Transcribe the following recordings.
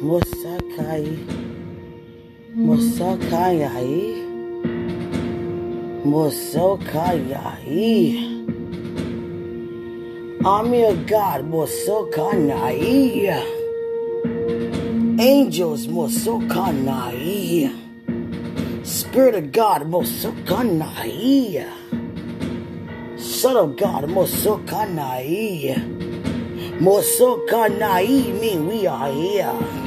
Mosakai. Mosakayai. Mosokayai. Army of God, Mosokanai. Angels, Mosokanai. Spirit of God, Mosokanai. Son of God, Mosokanai. Mosokanai mean we are here.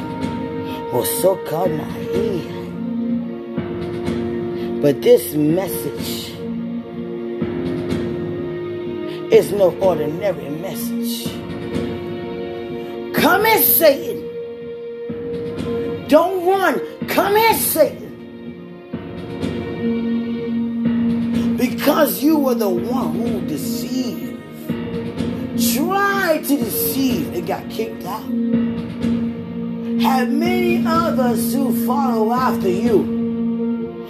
Mosokanai. But this message is no ordinary message. Come here, Satan. Don't run. Come here, Satan. Because you were the one who deceived. Tried to deceive and got kicked out. Have many others who follow after you.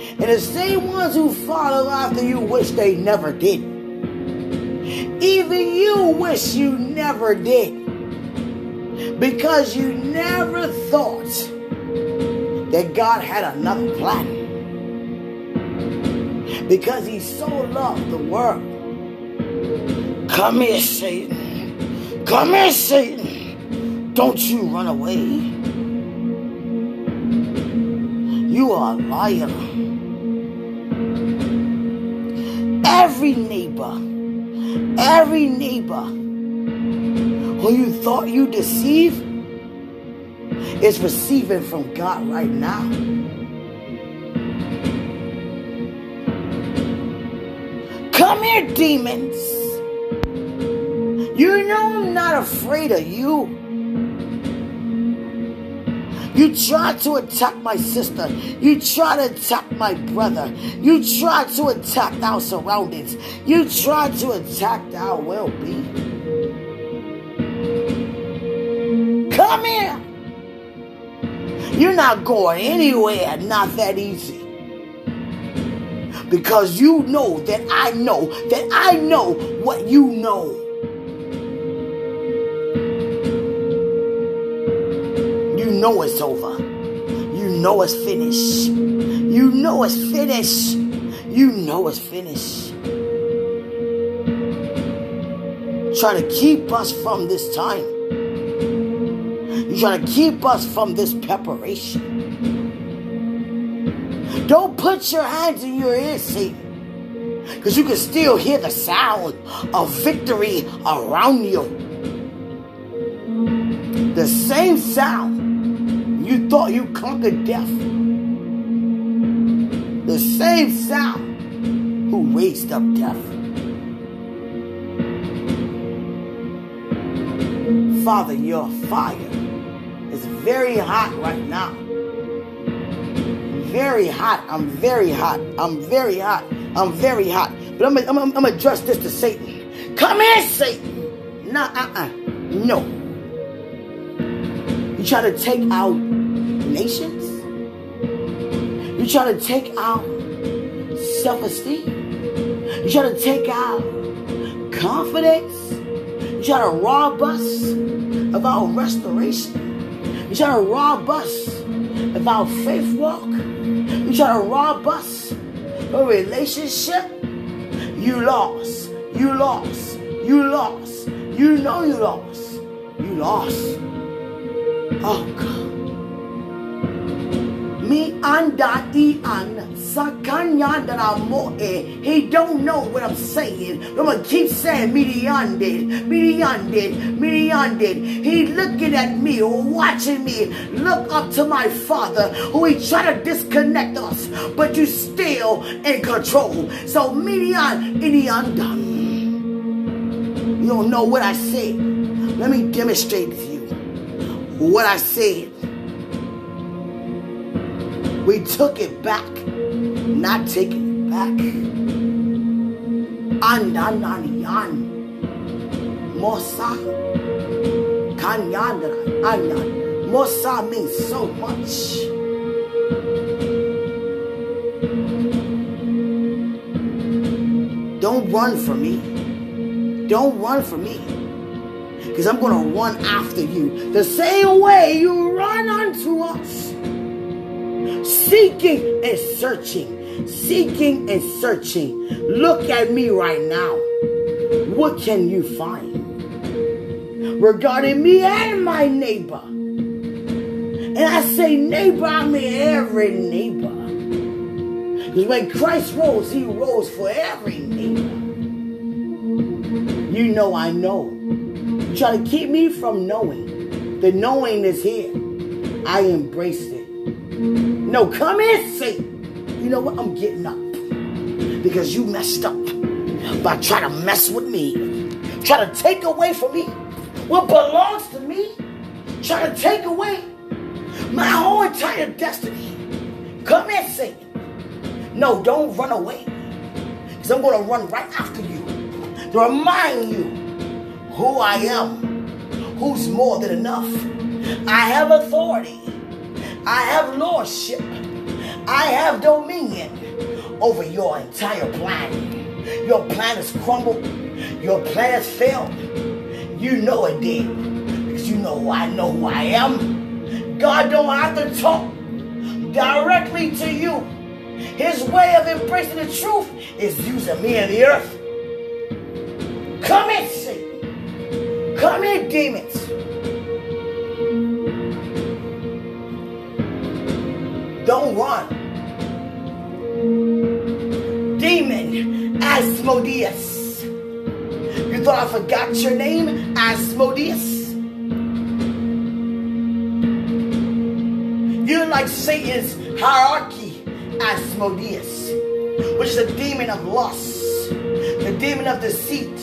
And the same ones who follow after you wish they never did. Even you wish you never did. Because you never thought that God had another plan. Because he so loved the world. Come here, Satan. Come here, Satan. Don't you run away. You are a liar. Every neighbor, every neighbor who you thought you deceived is receiving from God right now. Come here, demons. You know I'm not afraid of you. You tried to attack my sister. You tried to attack my brother. You tried to attack our surroundings. You tried to attack our well being. Come here. You're not going anywhere, not that easy. Because you know that I know that I know what you know. Know it's over. You know it's finished. You know it's finished. You know it's finished. Try to keep us from this time. You try to keep us from this preparation. Don't put your hands in your ears, Satan. Because you can still hear the sound of victory around you. The same sound you thought you conquered death. The same sound who raised up death. Father, your fire is very hot right now. Very hot. I'm very hot. I'm very hot. I'm very hot. But I'm to address this to Satan. Come here, Satan. Nah, uh-uh. No. You try to take out nations? You try to take out self-esteem? You try to take out confidence? You try to rob us of our restoration? You try to rob us of our faith walk? You try to rob us of a relationship? You lost. You lost. You lost. You know you lost. You lost. Oh God. Me anda i an moe. He don't know what I'm saying. I'm gonna keep saying medianded, medianded, medianded. He looking at me, watching me, look up to my father, who he try to disconnect us, but you still in control. So median idiandam. You don't know what I said. Let me demonstrate to you what I said. We took it back, not taking it back. Andananiyan. Mosa. Kanyandra. Anyan. Mosa means so much. Don't run from me. Don't run from me. Because I'm going to run after you. The same way you run unto seeking and searching, seeking and searching. Look at me right now. What can you find regarding me and my neighbor? And I say neighbor, I mean every neighbor. Because when Christ rose, he rose for every neighbor. You know I know. You try to keep me from knowing. The knowing is here. I embrace it. No, come in, Satan. You know what? I'm getting up. Because you messed up by trying to mess with me. Try to take away from me what belongs to me. Try to take away my whole entire destiny. Come in, Satan. No, don't run away. Because I'm going to run right after you to remind you who I am, who's more than enough. I have authority, I have lordship, I have dominion over your entire plan. Your plan has crumbled, your plan has failed. You know it did because you know I know who I am. God don't have to talk directly to you. His way of embracing the truth is using me and the earth. Come in, Satan. Come in, demons. Don't run. Demon Asmodeus. You thought I forgot your name? Asmodeus? You're like Satan's hierarchy, Asmodeus, which is a demon of lust, the demon of deceit,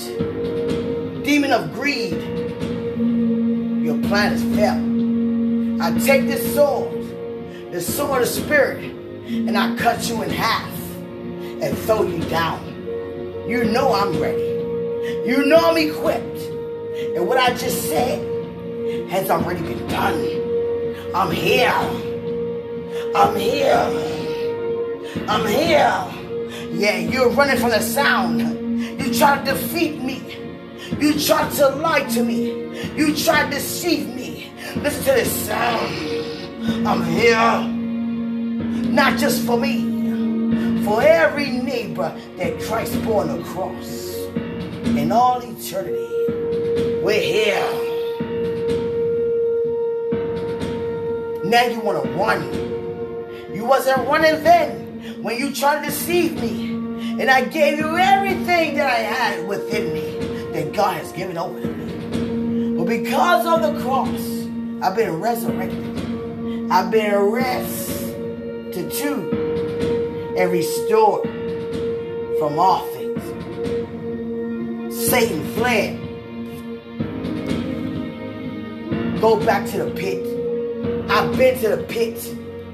demon of greed. Your plan is failed. I take this sword the sword of spirit, and I cut you in half and throw you down. You know I'm ready. You know I'm equipped. And what I just said has already been done. I'm here. I'm here. I'm here. Yeah, you're running from the sound. You try to defeat me. You try to lie to me. You try to deceive me. Listen to this sound. I'm here, not just for me, for every neighbor that Christ bore on the cross. In all eternity, we're here. Now you want to run. You wasn't running then when you tried to deceive me. And I gave you everything that I had within me that God has given over to me. But because of the cross, I've been resurrected. I've been arrested too and restored from all things. Satan fled. Go back to the pit. I've been to the pit.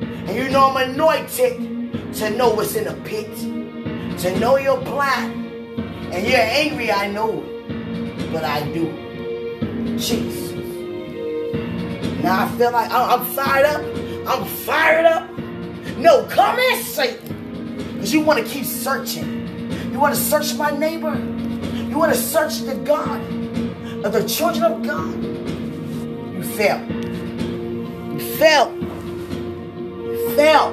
And you know I'm anointed to know what's in the pit. To know your plan. And you're angry, I know it. But I do. Jesus. Now I feel like I'm fired up. I'm fired up. No, come in, Satan. Because you want to keep searching. You want to search my neighbor. You want to search the God of the children of God. You fail. You fail. You fail.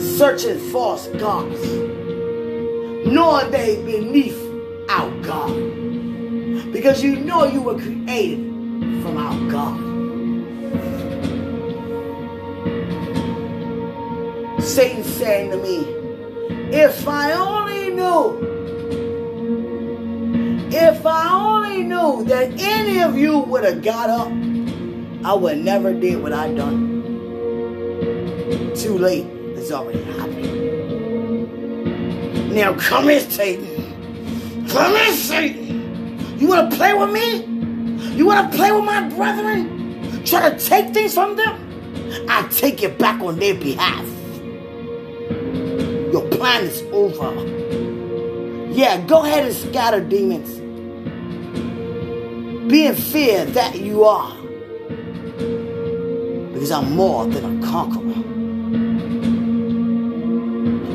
Searching false gods. Knowing they beneath our God. Because you know you were created from our God. Satan saying to me, if I only knew, if I only knew that any of you would have got up, I would never did what I done. Too late. It's already happened. Now come here, Satan. Come here, Satan. You want to play with me? You want to play with my brethren? Try to take things from them? I take it back on their behalf. Your plan is over. Yeah, go ahead and scatter demons. Be in fear that you are. Because I'm more than a conqueror.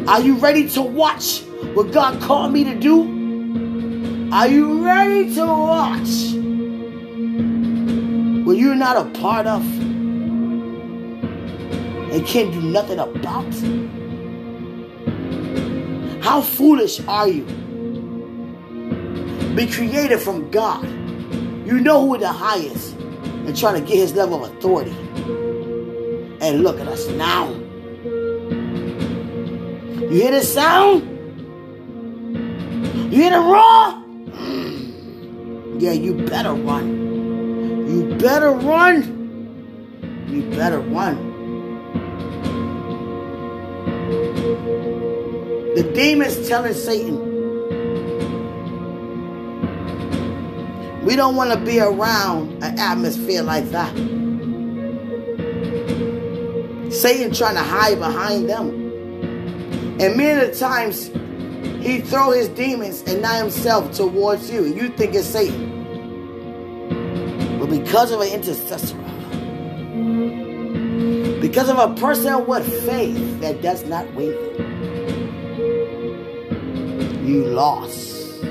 Are you ready to watch what God called me to do? Are you ready to watch what you're not a part of? and can't do nothing about? How foolish are you? Be created from God. You know who the highest and trying to get his level of authority. And look at us now. You hear the sound? You hear the roar? Yeah, you better run. You better run. You better run. The demons telling Satan, we don't want to be around an atmosphere like that. Satan trying to hide behind them. And many times, he throw his demons and not himself towards you. You think it's Satan. But because of an intercessor, because of a person with faith that does not waver, you lost.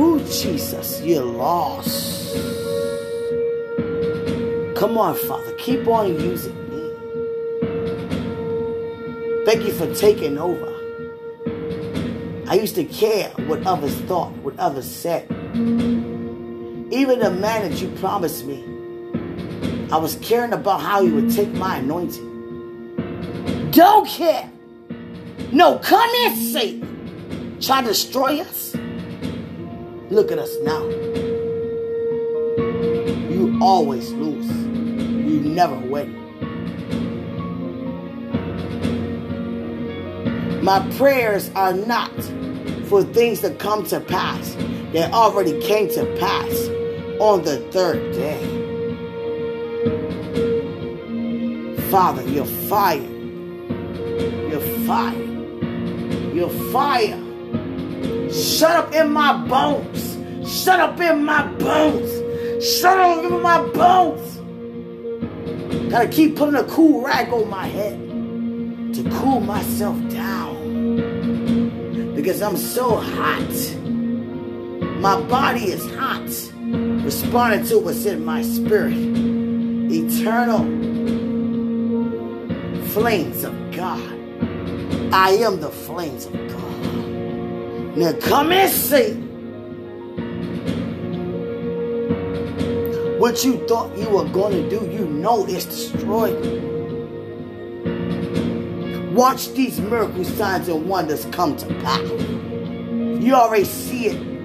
Ooh, Jesus, you lost. Come on, Father, keep on using me. Thank you for taking over. I used to care what others thought, what others said. Even the man that you promised me, I was caring about how you would take my anointing. Don't care. No, come here, Satan. Try to destroy us. Look at us now. You always lose. You never win. My prayers are not for things to come to pass. They already came to pass on the third day. Father, you're fire. You're fire. You're fire. Shut up in my bones. Shut up in my bones. Shut up in my bones. Gotta keep putting a cool rag on my head to cool myself down because I'm so hot. My body is hot, responding to what's in my spirit. Eternal flames of God. I am the flames of God. Now come and see what you thought you were going to do. You know it's destroyed. Watch these miracle signs and wonders come to pass. You already see it.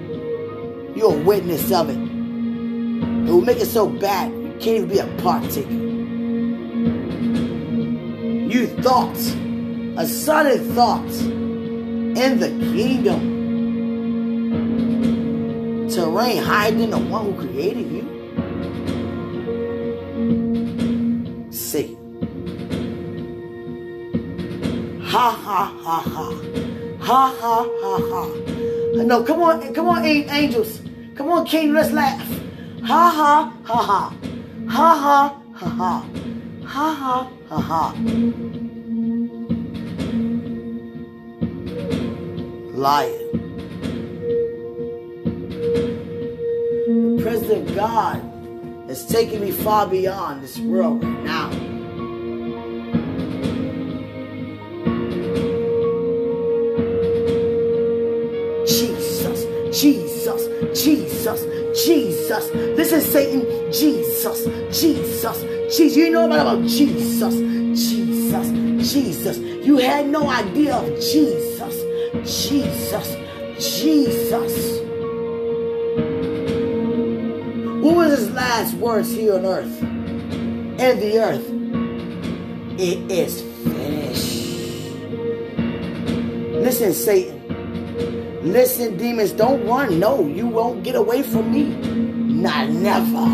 You're a witness of it. It will make it so bad you can't even be a partaker. You thought, a sudden thought in the kingdom to reign higher than the one who created you. See. Ha ha ha ha. Ha ha ha ha. No, come on, come on, angels. Come on, King, let's laugh. Ha ha ha ha. Ha ha ha ha. Ha ha ha ha. Lion. The presence of God is taking me far beyond this world right now. Jesus, Jesus. This is Satan. Jesus, Jesus, Jesus. You know about Jesus, Jesus, Jesus. You had no idea of Jesus, Jesus, Jesus. What was his last words here on earth? And the earth. It is finished. Listen, Satan. Listen, demons, don't run. No, you won't get away from me. Not never.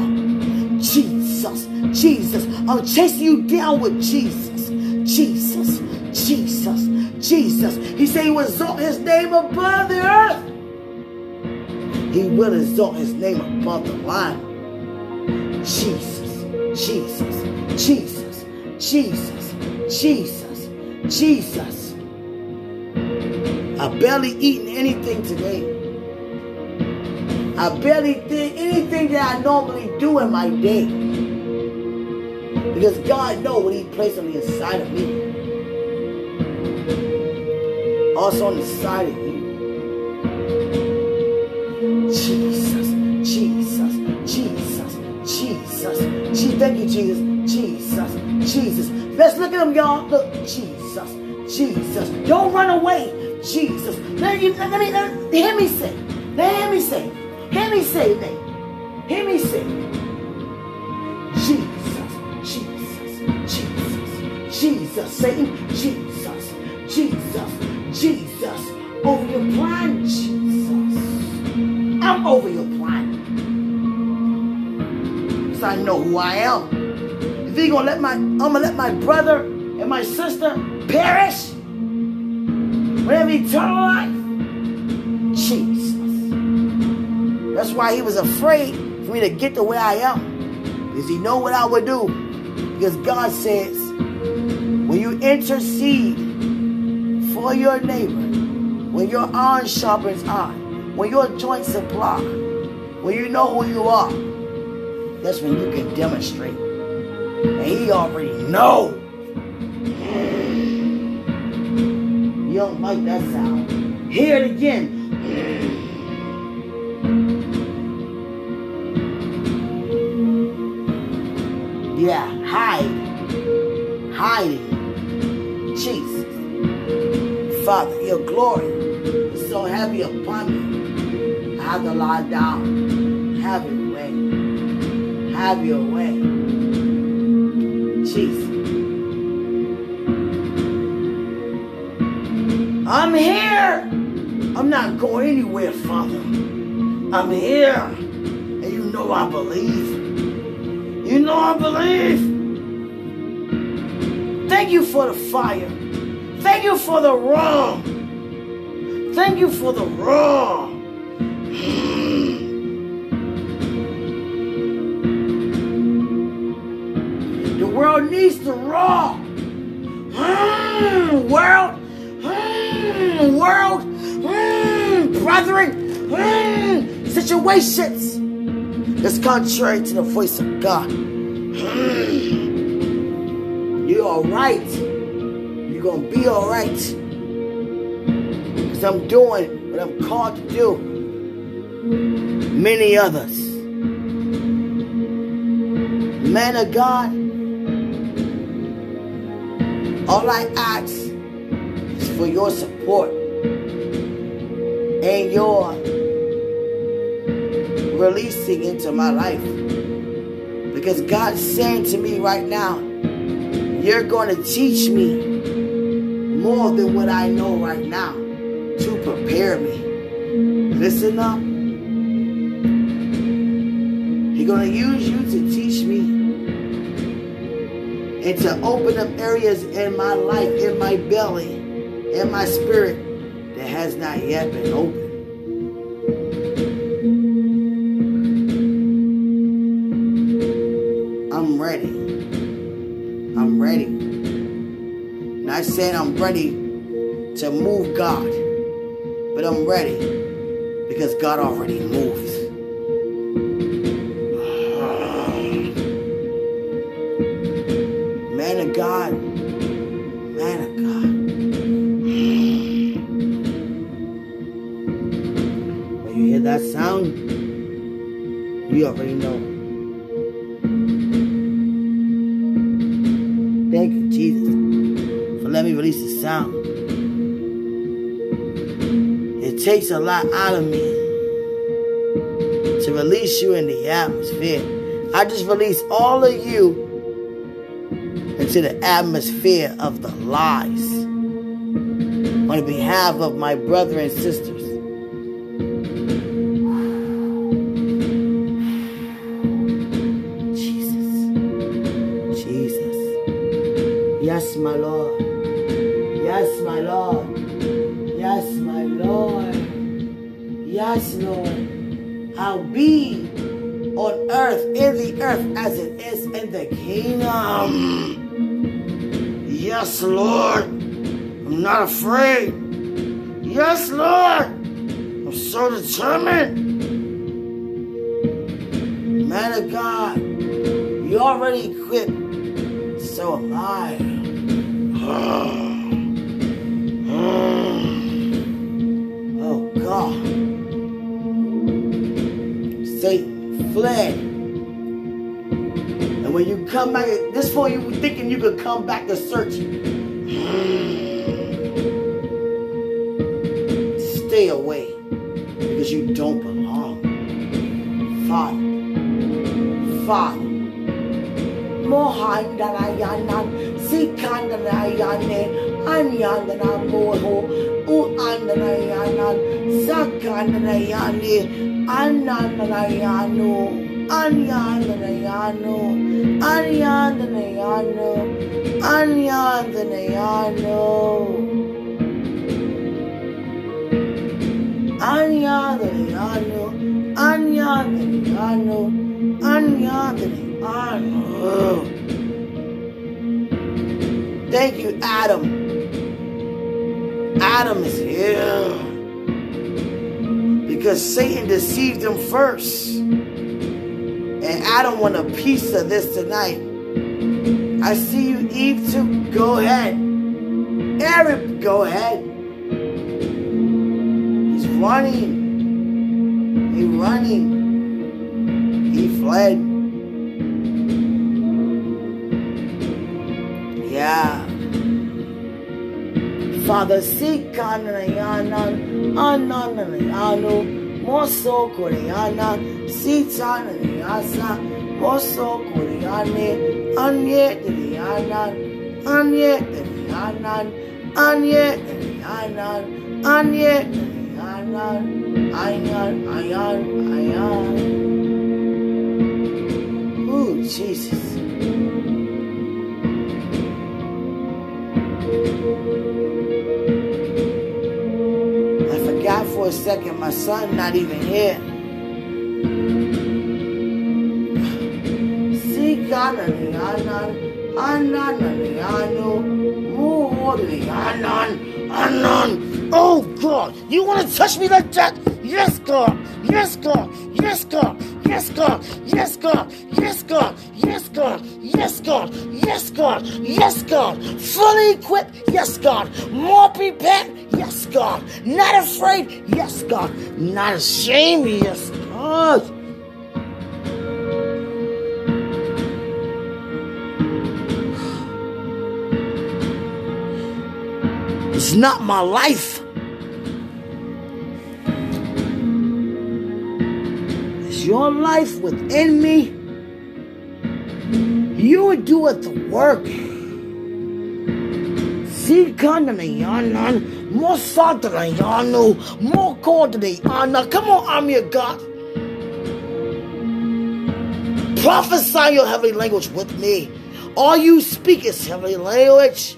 Jesus, Jesus. I'm chasing you down with Jesus. Jesus, Jesus, Jesus. He said he will exalt his name above the earth. He will exalt his name above the line. Jesus, Jesus, Jesus, Jesus, Jesus, Jesus. I barely eaten anything today. I barely did anything that I normally do in my day. Because God knows what He placed on the inside of me. Also on the side of you. Jesus, Jesus, Jesus, Jesus. Gee, thank you, Jesus. Jesus, Jesus. Let's look at him, y'all. Look, Jesus, Jesus. Don't run away, Jesus. Let me, let me, let hear me say. Let me say. Hear me say, name. Hear me say. Jesus, Jesus, Jesus, Jesus. Satan, Jesus, Jesus, Jesus. Over your plan, Jesus. I'm over your plan. Because I know who I am. If he gonna let my I'm gonna let my brother and my sister perish when have eternal life. Jesus. That's why he was afraid for me to get to where I am. Because he know what I would do. Because God says, when you intercede for your neighbor, when your iron sharpens iron, when your joints supply, when you know who you are, that's when you can demonstrate. And he already know. Don't like that sound. Hear it again. Yeah, hide. Hiding. Jesus. Father, your glory is so heavy upon me. I have to lie down. Have your way. Have your way. Jesus. I'm here. I'm not going anywhere, Father. I'm here. And you know I believe. You know I believe. Thank you for the fire. Thank you for the wrong. Thank you for the wrong. The world needs the raw. Mm, world, world, mm, brethren, mm, situations that's contrary to the voice of God. Mm. You're all right. You're going to be all right. Because I'm doing what I'm called to do. Many others. Man of God, all I ask is for your support and your releasing into my life. Because God's saying to me right now, you're going to teach me more than what I know right now to prepare me. Listen up. He's going to use you to teach me and to open up areas in my life, in my belly, in my spirit that has not yet been opened. I'm ready. I'm ready. And I said I'm ready to move God, but I'm ready because God already moved. Already know. Thank you, Jesus, for letting me release the sound. It takes a lot out of me to release you in the atmosphere. I just release all of you into the atmosphere of the lies on behalf of my brother and sisters. Yes, Lord. I'm not afraid. Yes, Lord. I'm so determined. Man of God, you already equipped so am I. oh God. Satan fled. And when you come back, this for you thinking you could come back to search. Stay away because you don't belong. Father. Father. Mohandarayanan, Sikandarayane, Anyandana Moho, Uandarayanan, Sakandarayane, Anandarayano, Anyandarayano, Anyandarayano, Anyandarayano. Anyandarayano, Anyandarayano, Anyandarayano. Thank you, Adam. Adam is here. Because Satan deceived him first. And Adam want a piece of this tonight. I see you, Eve, too. Go ahead. Eric, go ahead. He's running. He's running. He fled. Yeah. Father, seek Kananayanan, Ananayano, Moso Koreana, Sitanayasa, Moso Koreane, Anye Dilianan, Anye Dilianan, Anye Dilianan, Anye Dilianan, Ayan, Ayan, Ayan. Ooh, Jesus. Second my son not even here. Sikanani anan, ananani anu, muhori anan, anan. Oh God, you want to touch me like that? Yes, God. Yes, God. Yes, God. Yes, God. Yes, God. Yes, God. Yes, God. Yes, God. Yes, God. Yes, God. Fully equipped. Yes, God. More prepared. Yes, God. Not afraid. Yes, God. Not ashamed. Yes, God. It's not my life. Your life within me. You would do it the work. Sikandanayanan, more Satanayano, more Kodayana. Come on, I'm your God. Prophesy your heavenly language with me. All you speak is heavenly language.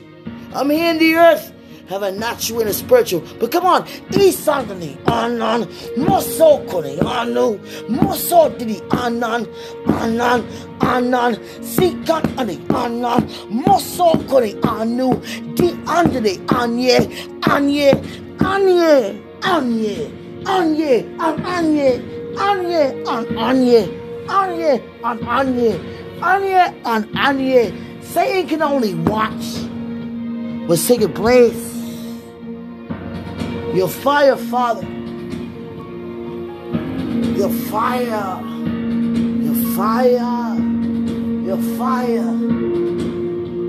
I'm here in the earth. Have a natural and a spiritual. But come on, Isandani Anan, Moso Kone Anu, Moso Didi Anan, Anan, Anan, Sikan Ani Anan, Moso Kone Anu, Di Andade Anye, Anye, Anye, Anye, Anye, An Anye, Anye, An Anye, Anye, An Anye, Anye, An Anye. Satan can only watch what's taking place. Your fire, Father. Your fire. Your fire. Your fire.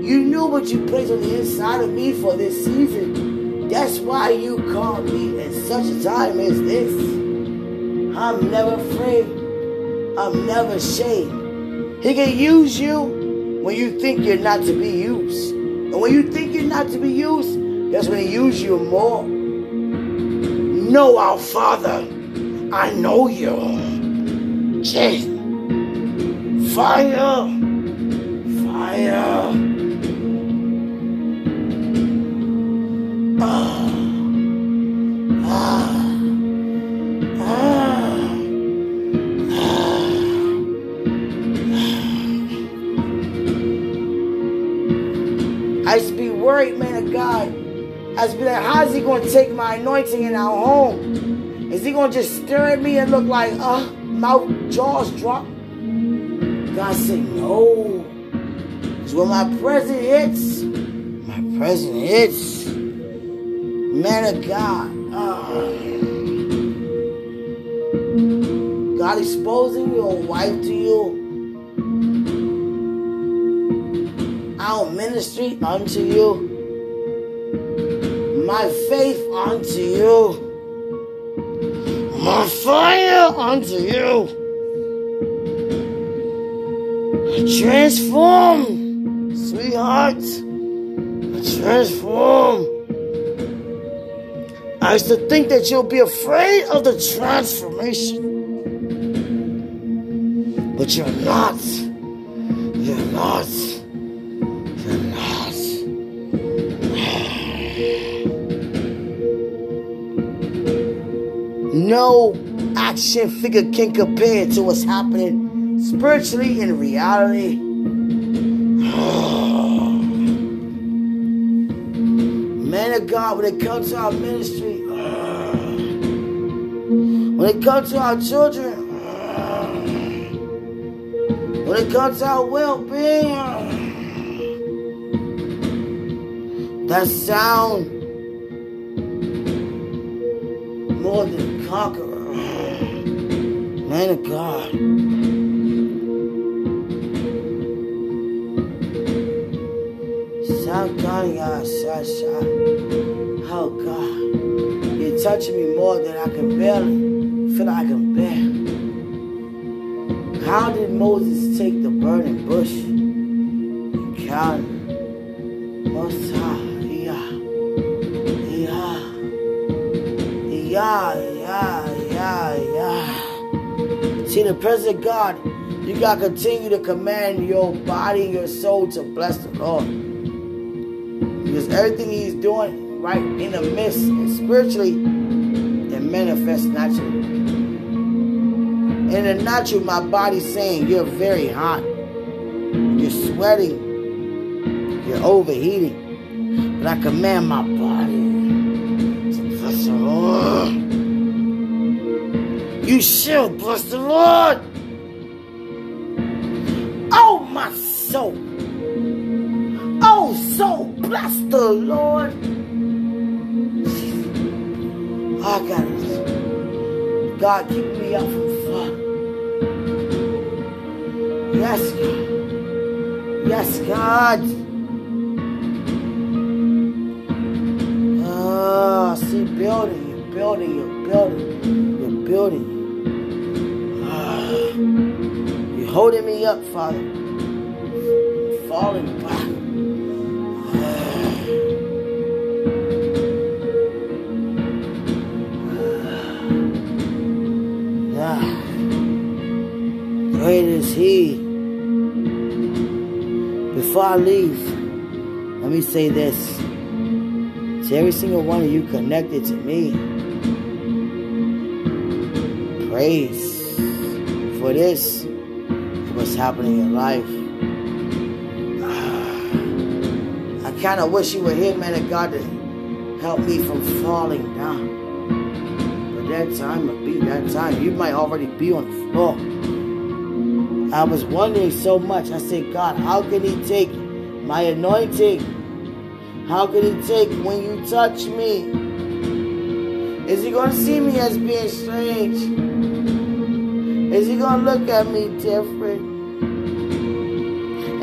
You knew what you placed on the inside of me for this season. That's why you called me at such a time as this. I'm never afraid. I'm never ashamed. He can use you when you think you're not to be used. And when you think you're not to be used, that's when he uses you more know our Father. I know you. Jay. Fire. Fire. Ah. Ah. Ah. I used to be worried, man of God. Used be like, how's he going to take my anointing in our home? Is he going to just stare at me and look like, uh, mouth, jaws drop? God said, no. Because when my present hits, my present hits. Man of God. Oh. God exposing your wife to you. Our ministry unto you. My faith unto you. My fire unto you. Transform, sweetheart. Transform. I used to think that you'll be afraid of the transformation. But you're not. You're not. No action figure can compare to what's happening spiritually in reality. Man of God, when it comes to our ministry, when it comes to our children, when it comes to our well-being, that sound more than conqueror. Man of God. Oh God, you're touching me more than I can barely feel like I can bear. How did Moses take the burning bush and See, the present God, you got to continue to command your body, your soul to bless the Lord. Because everything he's doing right in the midst and spiritually, it manifests naturally. In the natural, my body's saying you're very hot. You're sweating. You're overheating. But I command my body You shall bless the Lord. Oh, my soul. Oh, soul, bless the Lord. I got it. God, keep me up from flood. Yes, God. Yes, God. Ah, see, building, building, building, building. Ah, you're holding me up, Father. I'm falling back. Great is He. Before I leave, let me say this. To every single one of you connected to me, praise for this, what's happening in life. I kind of wish you were here, man of God, to help me from falling down. But that time will be that time. You might already be on the floor. I was wondering so much. I said, God, how can He take my anointing? How can He take when you touch me? Is He going to see me as being strange? Is He going to look at me different?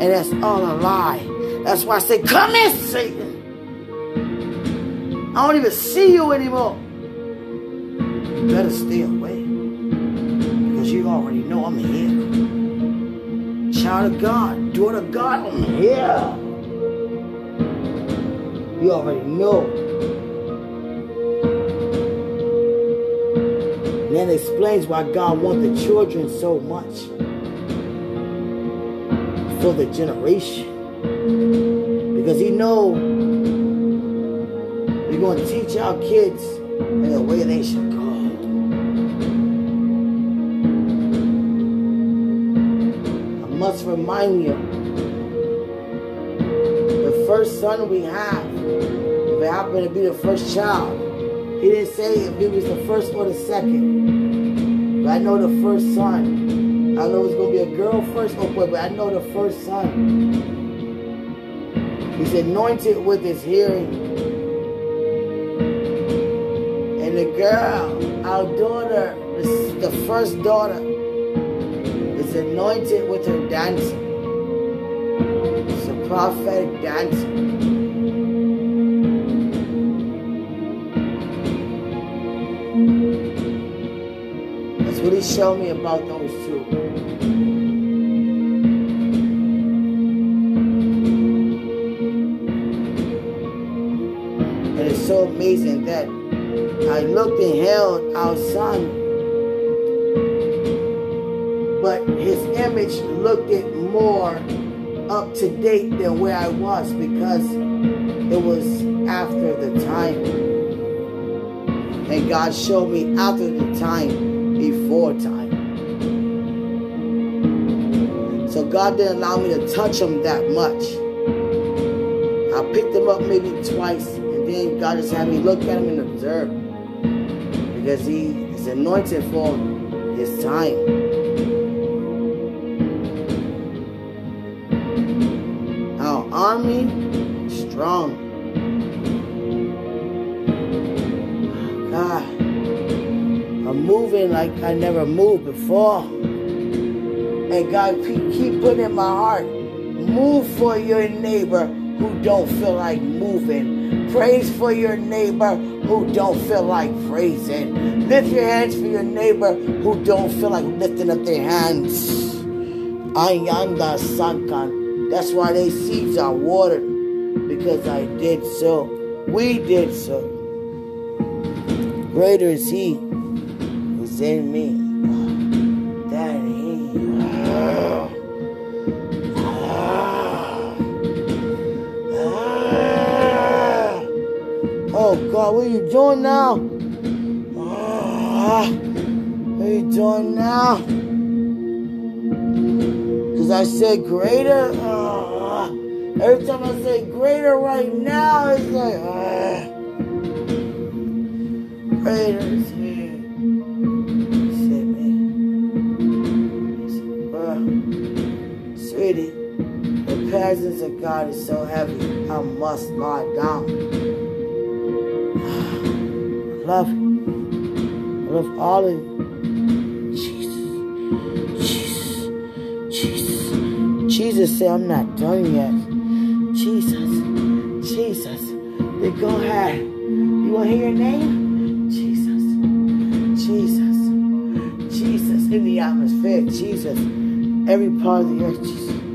And that's all a lie. That's why I say, Come in, Satan. I don't even see you anymore. You better stay away. Because you already know I'm here child of God, daughter of God, I'm here. You already know. And that explains why God wants the children so much. For the generation. Because He know we're going to teach our kids in the way they should go. I must remind you the first son we have, if it happened to be the first child, he didn't say if it was the first or the second. But I know the first son. I know it's going to be a girl first oh, or boy, but I know the first son. He's anointed with his hearing. And the girl, our daughter, the first daughter, is anointed with her dancing. It's a prophetic dancing. He showed me about those two. It is so amazing that I looked and held our son, but his image looked it more up to date than where I was because it was after the time. And God showed me after the time, before time. So God didn't allow me to touch him that much. I picked him up maybe twice and then God just had me look at him and observe. Because he is anointed for his time. Our army moving like I never moved before. And God keep putting in my heart, move for your neighbor who don't feel like moving Praise for your neighbor who don't feel like praising. Lift your hands for your neighbor who don't feel like lifting up their hands. Ayanda Sankan. That's why they seeds are watered. Because I did so. We did so. Greater is he in me That he. Oh God, what are you doing now? What are you doing now? Because I said greater. Uh, every time I say greater right now, it's like, uh, greater presence of God is so heavy, I must lie down I love. I love all of you. Jesus. Jesus. Jesus. Jesus said, I'm not done yet. Jesus. Jesus. Then go ahead. You want to hear your name? Jesus. Jesus. Jesus. In the atmosphere. Jesus. Every part of the earth. Jesus.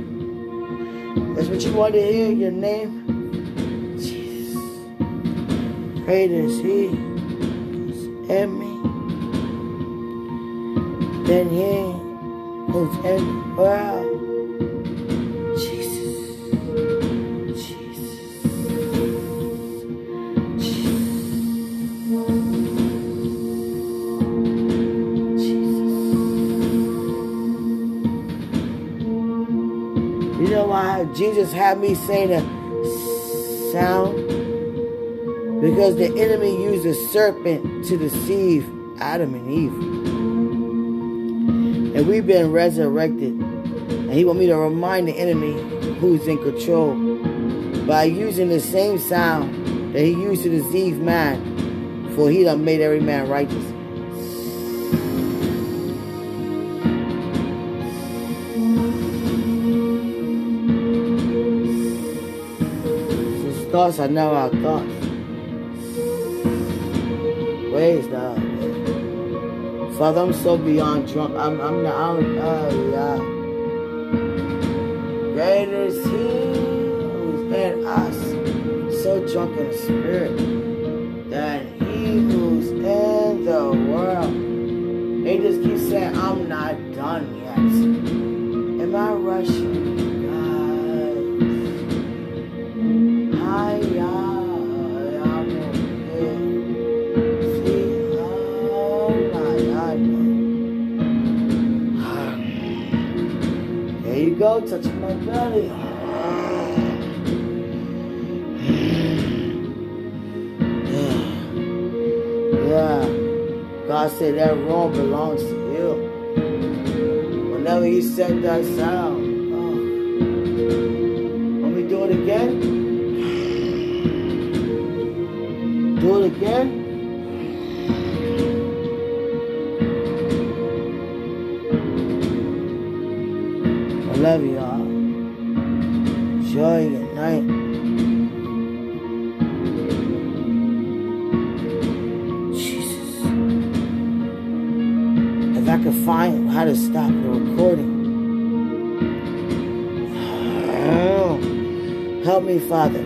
That's what you want to hear, your name? Jesus. Great is He in me Then he who's in the world. Why have me say the sound? Because the enemy used a serpent to deceive Adam and Eve. And we've been resurrected. And he want me to remind the enemy who's in control by using the same sound that he used to deceive man, for he done made every man righteous. Thoughts are never our thoughts ways now. Father, I'm so beyond drunk. I'm, I'm not, I'm, oh, yeah. Greater is He who's in us, so drunk in spirit, than He who's in the world. They just keep saying, I'm not done yet. Am I rushing? Oh, touching my belly. Yeah. God said that room belongs to you. Whenever He said that sound, oh. Let me do it again? Do it again? You are. Enjoy your night. Jesus. If I could find how to stop the recording. Help me, Father.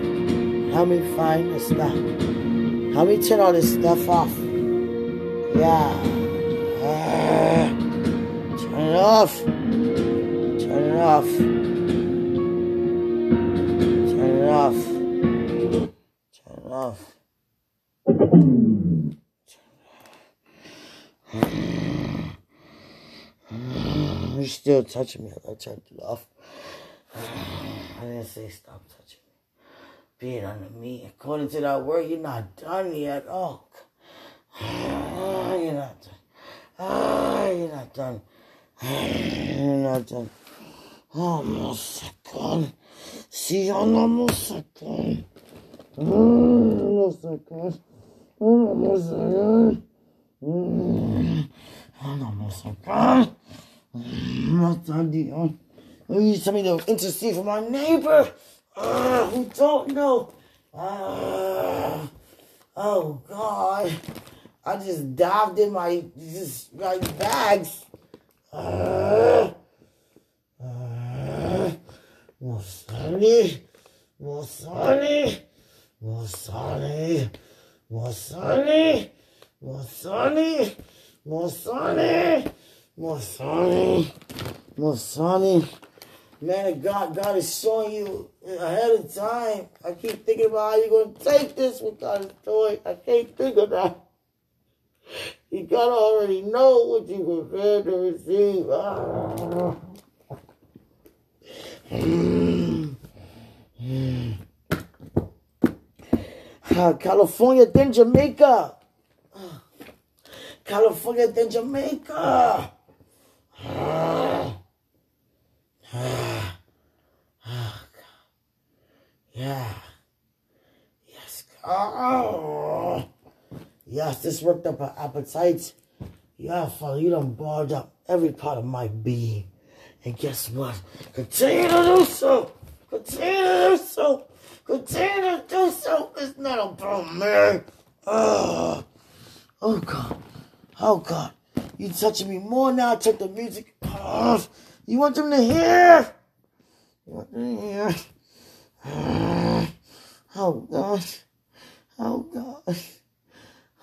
Help me find the stop. Help me turn all this stuff off. Yeah. turn it off. Turn it off. Turn it off. Turn it off. You're still touching me. I turned it off. I didn't say stop touching me. Being under me. According to that word, you're not done yet. Oh, you're not done. Ah, you're not done. You're not done. Oh mon sapin, si j'en ai mon sapin, oh mon sapin, oh mon sapin, oh non mon sapin, attendez, oh, need somebody to intercede for my neighbor? Uh, who don't know. Uh, oh God, I just dived in my just my bags. Uh, Mosani, Mosani, Mosani, Mosani, Mosani, Mosani, Mosani, Mosani. Man of God, God is showing you ahead of time. I keep thinking about how you're going to take this, what God doing. I can't think of that. You gotta already know what you're prepared to receive. Ah. Mm. Ah, California, then Jamaica. Ah, California, then Jamaica. Ah. Yeah. Yes. Oh. Yes, this worked up our appetite. Yeah, Father, you done barred up every part of my being. And guess what? Continue to do so. Continue to do so. Continue to do so. It's not about me. Oh, oh God. Oh God. you're touching me more now. Take the music off. You want them to hear? You want them to hear? Oh God. Oh God.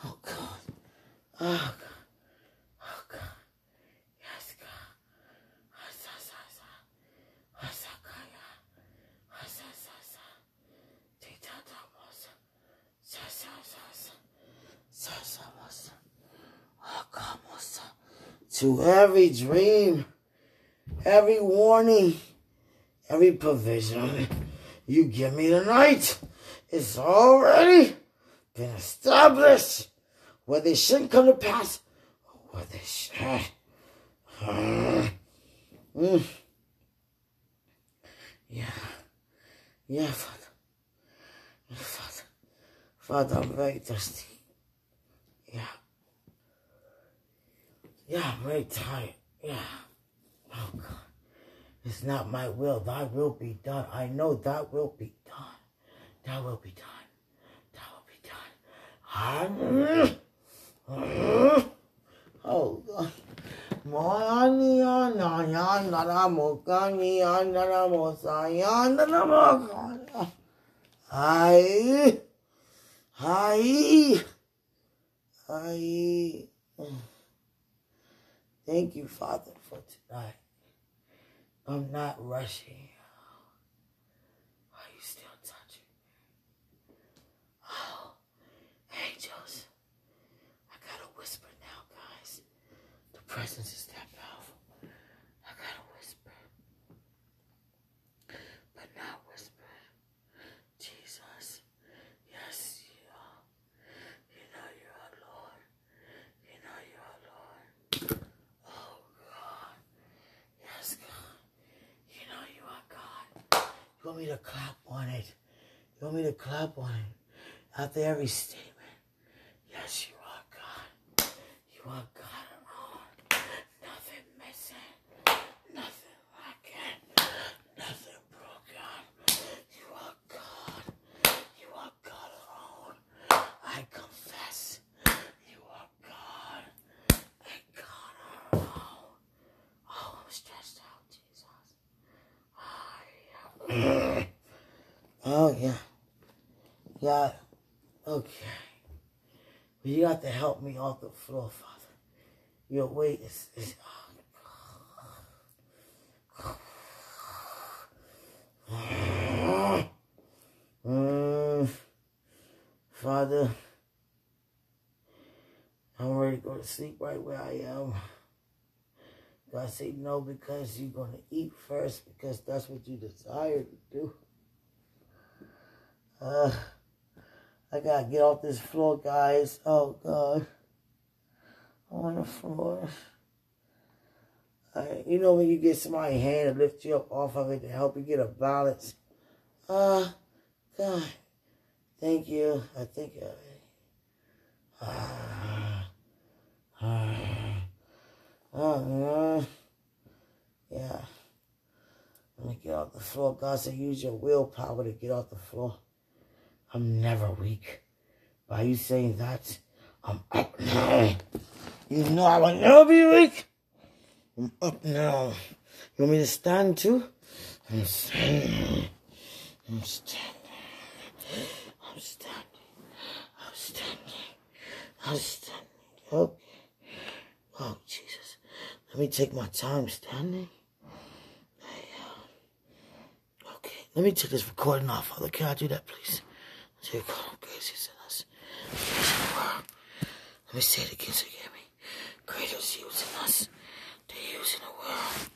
Oh God. Oh God. Oh God. Yes, God. To every dream, every warning, every provision you give me tonight is already been established. Where they shouldn't come to pass, or where they should. Uh, mm. Yeah. Yeah, Father. Father. Father, I'm very thirsty. Yeah. Yeah, I'm very tired. Yeah. Oh, God. It's not my will. Thy will be done. I know that will be done. That will be done. That will be done. Oh God. Hi. Hi. Hi. Thank you, Father, for tonight. I'm not rushing. Are you still touching me? Oh, angels. I gotta whisper now, guys. The presence is that powerful. I gotta whisper. But not whisper. Jesus. Yes, you are. You know you are Lord. You know you are Lord. Oh, God. Yes, God. You know you are God. You want me to clap on it? You want me to clap on it? After every statement. Yes, you are God. You are God alone. Nothing missing. Nothing lacking. Oh, yeah. Yeah. Okay. But you got to help me off the floor, Father. Your weight is. is mm, Father, I'm ready to go to sleep right where I am. God say no because you're going to eat first because that's what you desire to do. Uh, I got to get off this floor, guys. Oh, God. On the floor. You know when you get somebody's hand to lift you up off of it to help you get a balance? Uh, God. Thank you. I think I... Uh, uh, uh, yeah. Let me get off the floor. God said use your willpower to get off the floor. I'm never weak. By you saying that, I'm up now. You know I will never be weak. I'm up now. You want me to stand too? I'm standing. I'm standing. I'm standing. I'm standing. I'm standing. Okay. Oh, Jesus. Let me take my time standing. Okay. Let me take this recording off, Father. Can I do that, please? Take. Let me say it again so you me. Greater in us than he in the world.